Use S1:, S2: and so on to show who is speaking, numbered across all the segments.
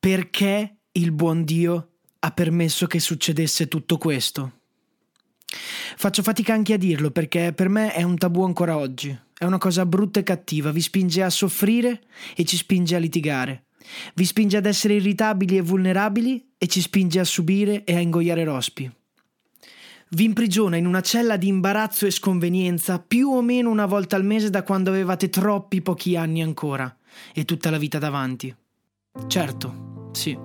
S1: Perché il buon Dio ha permesso che succedesse tutto questo? Faccio fatica anche a dirlo perché per me è un tabù ancora oggi. È una cosa brutta e cattiva, vi spinge a soffrire e ci spinge a litigare. Vi spinge ad essere irritabili e vulnerabili e ci spinge a subire e a ingoiare rospi. Vi imprigiona in una cella di imbarazzo e sconvenienza più o meno una volta al mese da quando avevate troppi pochi anni ancora e tutta la vita davanti. Certo, sì,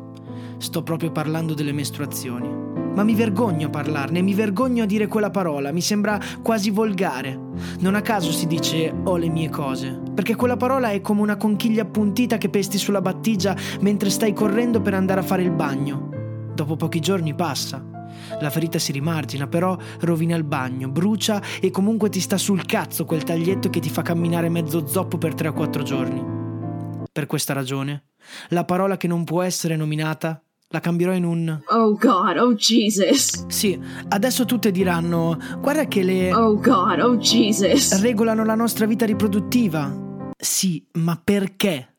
S1: sto proprio parlando delle mestruazioni. Ma mi vergogno a parlarne, mi vergogno a dire quella parola, mi sembra quasi volgare. Non a caso si dice ho le mie cose, perché quella parola è come una conchiglia appuntita che pesti sulla battigia mentre stai correndo per andare a fare il bagno. Dopo pochi giorni passa. La ferita si rimargina, però rovina il bagno, brucia e comunque ti sta sul cazzo quel taglietto che ti fa camminare mezzo zoppo per 3 o 4 giorni. Per questa ragione, la parola che non può essere nominata la cambierò in un
S2: Oh God, oh Jesus.
S1: Sì, adesso tutte diranno guarda che le
S2: Oh God, oh Jesus.
S1: regolano la nostra vita riproduttiva. Sì, ma perché?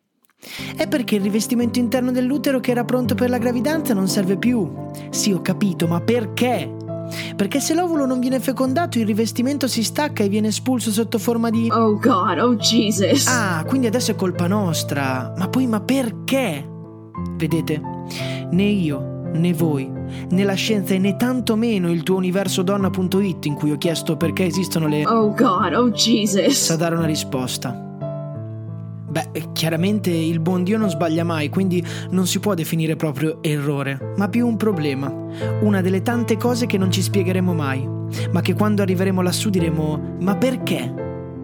S1: È perché il rivestimento interno dell'utero che era pronto per la gravidanza non serve più. Sì, ho capito, ma perché? Perché se l'ovulo non viene fecondato il rivestimento si stacca e viene espulso sotto forma di...
S2: Oh God, oh Jesus.
S1: Ah, quindi adesso è colpa nostra. Ma poi, ma perché? Vedete, né io, né voi, né la scienza e né tantomeno il tuo universo donna.it in cui ho chiesto perché esistono le...
S2: Oh God, oh Jesus.
S1: sa dare una risposta. Beh, chiaramente il buon Dio non sbaglia mai, quindi non si può definire proprio errore, ma più un problema, una delle tante cose che non ci spiegheremo mai, ma che quando arriveremo lassù diremo ma perché?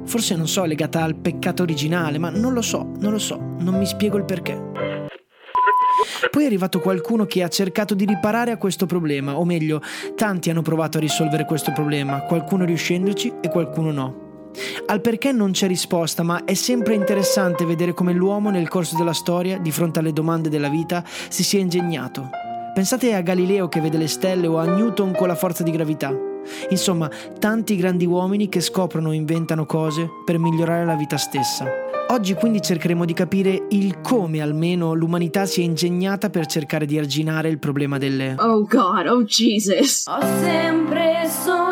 S1: Forse non so, legata al peccato originale, ma non lo so, non lo so, non mi spiego il perché. Poi è arrivato qualcuno che ha cercato di riparare a questo problema, o meglio, tanti hanno provato a risolvere questo problema, qualcuno riuscendoci e qualcuno no. Al perché non c'è risposta, ma è sempre interessante vedere come l'uomo nel corso della storia, di fronte alle domande della vita, si sia ingegnato. Pensate a Galileo che vede le stelle o a Newton con la forza di gravità. Insomma, tanti grandi uomini che scoprono o inventano cose per migliorare la vita stessa. Oggi quindi cercheremo di capire il come almeno l'umanità si è ingegnata per cercare di arginare il problema delle...
S2: Oh God, oh Jesus.
S3: Ho sempre sognato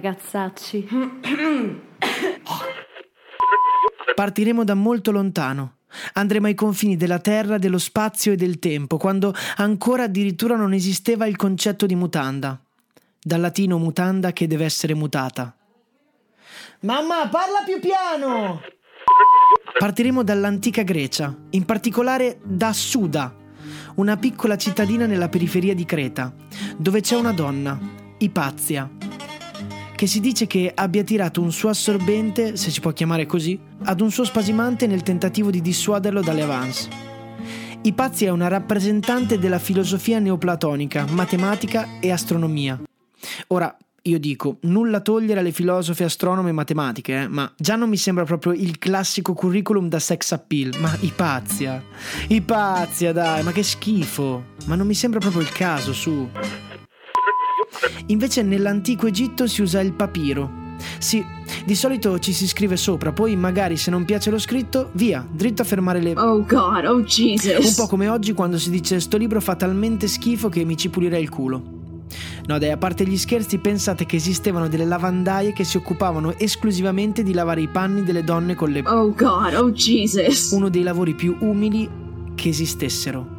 S3: ragazzacci.
S1: Partiremo da molto lontano. Andremo ai confini della terra, dello spazio e del tempo, quando ancora addirittura non esisteva il concetto di mutanda. Dal latino mutanda che deve essere mutata. Mamma, parla più piano! Partiremo dall'antica Grecia, in particolare da Suda, una piccola cittadina nella periferia di Creta, dove c'è una donna, Ipazia, che si dice che abbia tirato un suo assorbente, se si può chiamare così, ad un suo spasimante nel tentativo di dissuaderlo dalle avance. Ipazia è una rappresentante della filosofia neoplatonica, matematica e astronomia. Ora, io dico, nulla togliere alle filosofe, astronome e matematiche, eh, ma già non mi sembra proprio il classico curriculum da sex appeal. Ma Ipazia, Ipazia, dai, ma che schifo! Ma non mi sembra proprio il caso, su. Invece nell'antico Egitto si usa il papiro. Sì, di solito ci si scrive sopra, poi magari se non piace lo scritto, via, dritto a fermare le...
S2: Oh God, oh
S1: Un
S2: Jesus.
S1: po' come oggi quando si dice sto libro fa talmente schifo che mi ci pulirei il culo. No dai, a parte gli scherzi, pensate che esistevano delle lavandaie che si occupavano esclusivamente di lavare i panni delle donne con le...
S2: Oh God, oh Jesus.
S1: Uno dei lavori più umili che esistessero.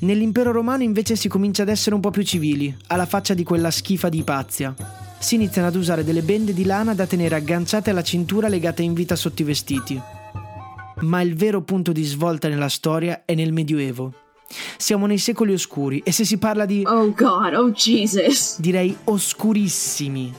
S1: Nell'impero romano invece si comincia ad essere un po' più civili, alla faccia di quella schifa di Ipazia. Si iniziano ad usare delle bende di lana da tenere agganciate alla cintura legate in vita sotto i vestiti. Ma il vero punto di svolta nella storia è nel Medioevo. Siamo nei secoli oscuri e se si parla di,
S2: Oh God, oh Jesus.
S1: direi, oscurissimi,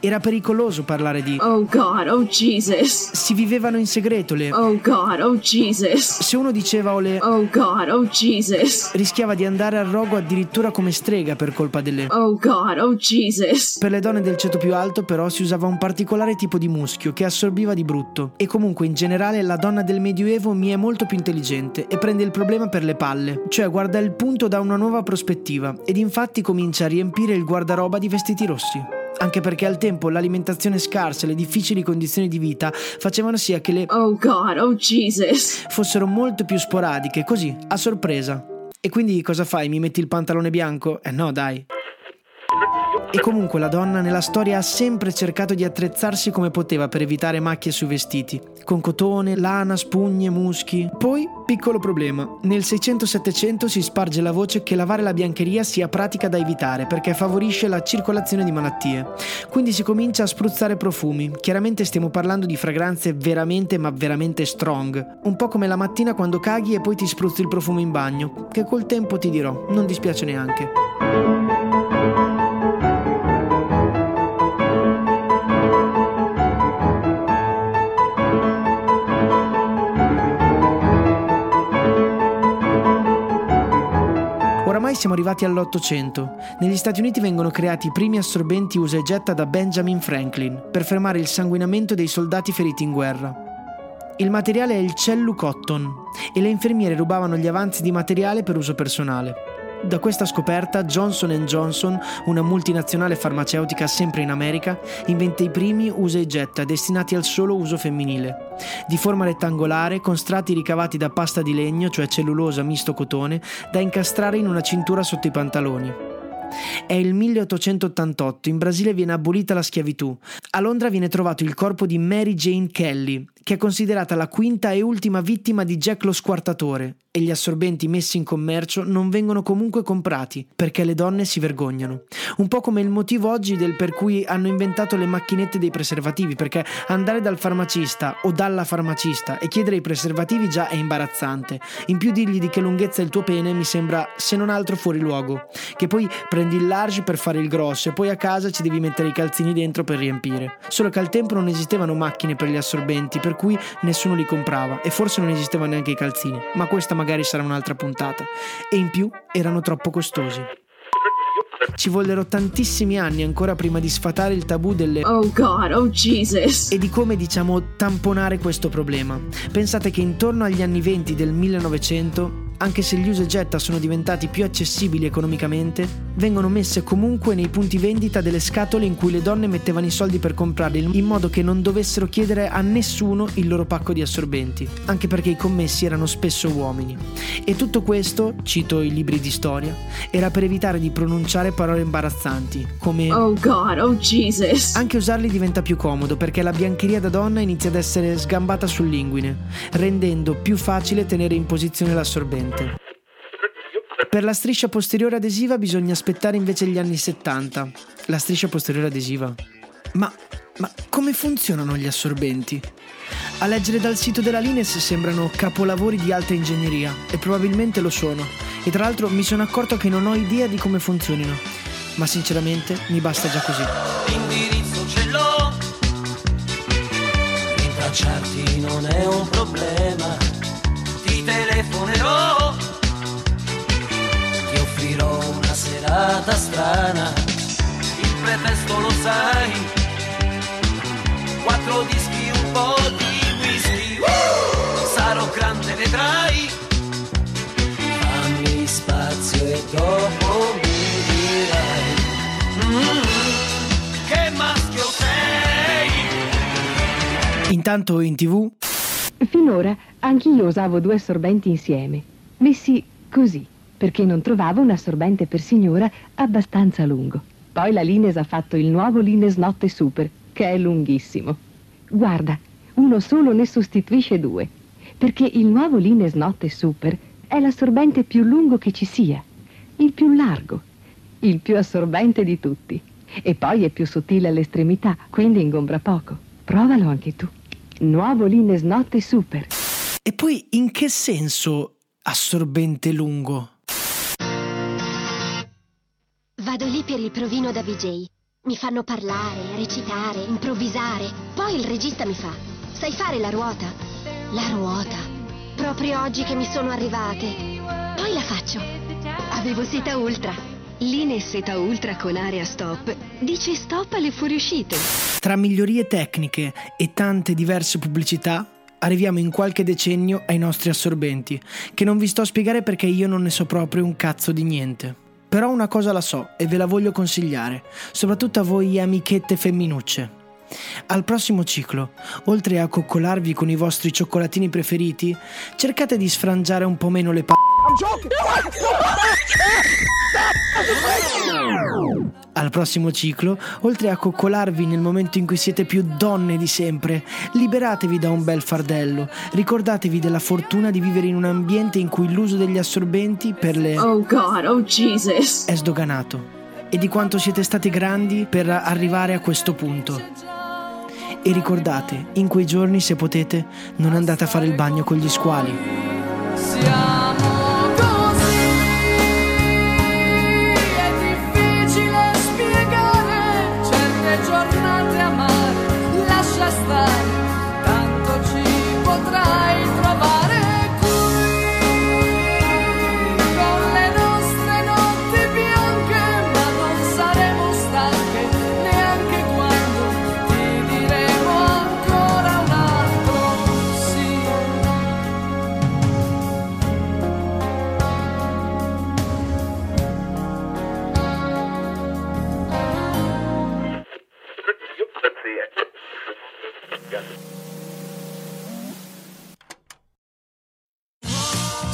S1: era pericoloso parlare di...
S2: Oh God, oh Jesus.
S1: Si vivevano in segreto le...
S2: Oh God, oh Jesus.
S1: Se uno diceva o le...
S2: Oh God, oh Jesus.
S1: rischiava di andare al rogo addirittura come strega per colpa delle...
S2: Oh God, oh Jesus.
S1: Per le donne del ceto più alto però si usava un particolare tipo di muschio che assorbiva di brutto e comunque in generale la donna del medioevo mi è molto più intelligente e prende il problema per le palle, cioè guarda il punto da una nuova prospettiva ed infatti comincia a riempire il guardaroba di vestiti rossi. Anche perché al tempo l'alimentazione scarsa e le difficili condizioni di vita facevano sì che le
S2: Oh God, oh Jesus.
S1: fossero molto più sporadiche, così, a sorpresa. E quindi cosa fai? Mi metti il pantalone bianco? Eh no, dai. E comunque la donna nella storia ha sempre cercato di attrezzarsi come poteva per evitare macchie sui vestiti, con cotone, lana, spugne, muschi. Poi, piccolo problema, nel 600-700 si sparge la voce che lavare la biancheria sia pratica da evitare perché favorisce la circolazione di malattie. Quindi si comincia a spruzzare profumi. Chiaramente stiamo parlando di fragranze veramente ma veramente strong. Un po' come la mattina quando caghi e poi ti spruzzi il profumo in bagno, che col tempo ti dirò, non dispiace neanche. Siamo arrivati all'Ottocento. Negli Stati Uniti vengono creati i primi assorbenti usa e getta da Benjamin Franklin per fermare il sanguinamento dei soldati feriti in guerra. Il materiale è il cellu cotton e le infermiere rubavano gli avanzi di materiale per uso personale. Da questa scoperta Johnson Johnson, una multinazionale farmaceutica sempre in America, inventa i primi usa e getta destinati al solo uso femminile. Di forma rettangolare, con strati ricavati da pasta di legno, cioè cellulosa misto cotone, da incastrare in una cintura sotto i pantaloni. È il 1888, in Brasile viene abolita la schiavitù. A Londra viene trovato il corpo di Mary Jane Kelly, che è considerata la quinta e ultima vittima di Jack lo squartatore, e gli assorbenti messi in commercio non vengono comunque comprati perché le donne si vergognano. Un po' come il motivo oggi del per cui hanno inventato le macchinette dei preservativi, perché andare dal farmacista o dalla farmacista e chiedere i preservativi già è imbarazzante. In più dirgli di che lunghezza è il tuo pene mi sembra se non altro fuori luogo. Che poi prendi il large per fare il grosso e poi a casa ci devi mettere i calzini dentro per riempire. Solo che al tempo non esistevano macchine per gli assorbenti, per cui nessuno li comprava e forse non esistevano neanche i calzini, ma questa magari sarà un'altra puntata. E in più erano troppo costosi. Ci vollero tantissimi anni ancora prima di sfatare il tabù delle
S2: Oh God, oh Jesus.
S1: e di come diciamo tamponare questo problema. Pensate che intorno agli anni 20 del 1900 anche se gli usa e getta sono diventati più accessibili economicamente, vengono messe comunque nei punti vendita delle scatole in cui le donne mettevano i soldi per comprarli in modo che non dovessero chiedere a nessuno il loro pacco di assorbenti, anche perché i commessi erano spesso uomini. E tutto questo, cito i libri di storia, era per evitare di pronunciare parole imbarazzanti, come
S2: Oh God, oh Jesus.
S1: anche usarli diventa più comodo perché la biancheria da donna inizia ad essere sgambata sull'inguine, rendendo più facile tenere in posizione l'assorbente. Per la striscia posteriore adesiva bisogna aspettare invece gli anni 70. La striscia posteriore adesiva. Ma, ma come funzionano gli assorbenti? A leggere dal sito della Lines sembrano capolavori di alta ingegneria e probabilmente lo sono. E tra l'altro mi sono accorto che non ho idea di come funzionino. Ma sinceramente mi basta già così.
S4: L'indirizzo ce l'ho, rintracciarti non è un problema, ti telefonerò, serata strana, il pretesto lo sai, quattro dischi, un po' di whisky, sarò grande vedrai, fammi spazio e dopo mi dirai. Mm, che maschio sei?
S1: Intanto in tv
S5: Finora anch'io usavo due assorbenti insieme, messi così, perché non trovavo un assorbente per signora abbastanza lungo. Poi la Lines ha fatto il nuovo Lines Notte Super, che è lunghissimo. Guarda, uno solo ne sostituisce due, perché il nuovo Lines Notte Super È l'assorbente più lungo che ci sia, il più largo, il più assorbente di tutti. E poi è più sottile all'estremità, quindi ingombra poco. Provalo anche tu. Nuovo Lines Notte Super.
S1: E poi in che senso assorbente lungo?
S6: Vado lì per il provino da VJ. Mi fanno parlare, recitare, improvvisare. Poi il regista mi fa: Sai fare la ruota? La ruota. Proprio oggi che mi sono arrivate. Poi la faccio. Avevo seta ultra. Linee seta ultra con area stop dice stop alle fuoriuscite.
S1: Tra migliorie tecniche e tante diverse pubblicità, arriviamo in qualche decennio ai nostri assorbenti, che non vi sto a spiegare perché io non ne so proprio un cazzo di niente. Però una cosa la so e ve la voglio consigliare, soprattutto a voi amichette femminucce. Al prossimo ciclo, oltre a coccolarvi con i vostri cioccolatini preferiti, cercate di sfrangiare un po' meno le p***. Al prossimo ciclo, oltre a coccolarvi nel momento in cui siete più donne di sempre, liberatevi da un bel fardello. Ricordatevi della fortuna di vivere in un ambiente in cui l'uso degli assorbenti per le
S2: Oh God, oh Jesus.
S1: è sdoganato e di quanto siete stati grandi per arrivare a questo punto. E ricordate, in quei giorni, se potete, non andate a fare il bagno con gli squali.